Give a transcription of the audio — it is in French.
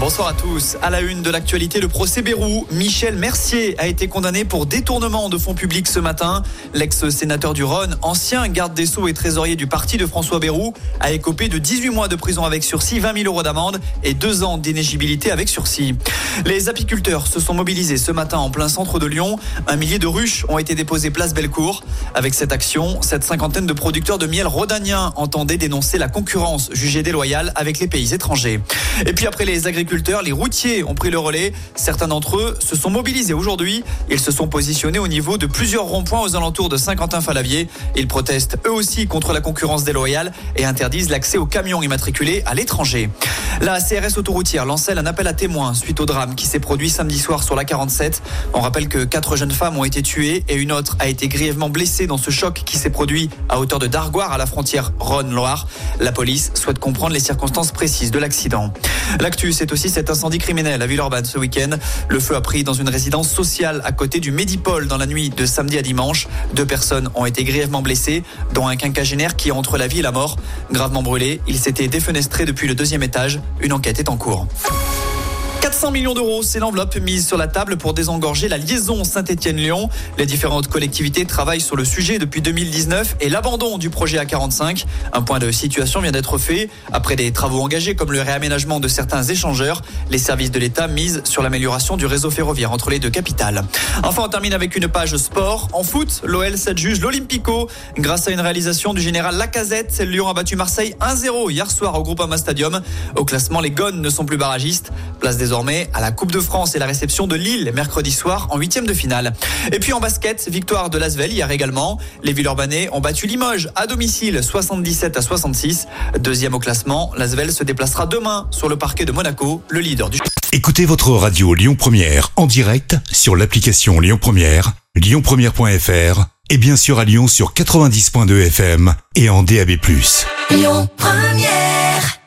Bonsoir à tous. À la une de l'actualité, le procès Bérou. Michel Mercier a été condamné pour détournement de fonds publics ce matin. L'ex-sénateur du Rhône, ancien garde des Sceaux et trésorier du parti de François Bérou, a écopé de 18 mois de prison avec sursis, 20 000 euros d'amende et 2 ans d'inégibilité avec sursis. Les apiculteurs se sont mobilisés ce matin en plein centre de Lyon. Un millier de ruches ont été déposées place Bellecour. Avec cette action, cette cinquantaine de producteurs de miel rhodaniens entendaient dénoncer la concurrence jugée déloyale avec les pays étrangers. Et puis après les agriculteurs, les routiers ont pris le relais. Certains d'entre eux se sont mobilisés aujourd'hui. Ils se sont positionnés au niveau de plusieurs ronds-points aux alentours de Saint-Quentin-Falavier. Ils protestent eux aussi contre la concurrence déloyale et interdisent l'accès aux camions immatriculés à l'étranger. La CRS autoroutière lance un appel à témoins suite au drame qui s'est produit samedi soir sur la 47. On rappelle que quatre jeunes femmes ont été tuées et une autre a été grièvement blessée dans ce choc qui s'est produit à hauteur de Dargoire à la frontière Rhône-Loire. La police souhaite comprendre les circonstances précises de l'accident. L'actu, c'est aussi cet incendie criminel à Villeurbanne ce week-end. Le feu a pris dans une résidence sociale à côté du Médipôle dans la nuit de samedi à dimanche. Deux personnes ont été grièvement blessées, dont un quinquagénaire qui est entre la vie et la mort. Gravement brûlé, il s'était défenestré depuis le deuxième étage. Une enquête est en cours. 400 millions d'euros, c'est l'enveloppe mise sur la table pour désengorger la liaison Saint-Étienne-Lyon. Les différentes collectivités travaillent sur le sujet depuis 2019 et l'abandon du projet A45. Un point de situation vient d'être fait. Après des travaux engagés comme le réaménagement de certains échangeurs, les services de l'État misent sur l'amélioration du réseau ferroviaire entre les deux capitales. Enfin, on termine avec une page sport. En foot, l'OL s'adjuge l'Olympico. Grâce à une réalisation du général Lacazette, Lyon a battu Marseille 1-0 hier soir au Groupama Stadium. Au classement, les Gones ne sont plus barragistes. Place des désormais à la Coupe de France et la réception de Lille mercredi soir en huitième de finale. Et puis en basket, victoire de Lasvel hier également. Les Villeurbanais ont battu Limoges à domicile 77 à 66. Deuxième au classement, Lasvel se déplacera demain sur le parquet de Monaco, le leader du. Écoutez votre radio Lyon Première en direct sur l'application Lyon Première, lyonpremière.fr et bien sûr à Lyon sur 90.2 FM et en DAB+. Lyon Première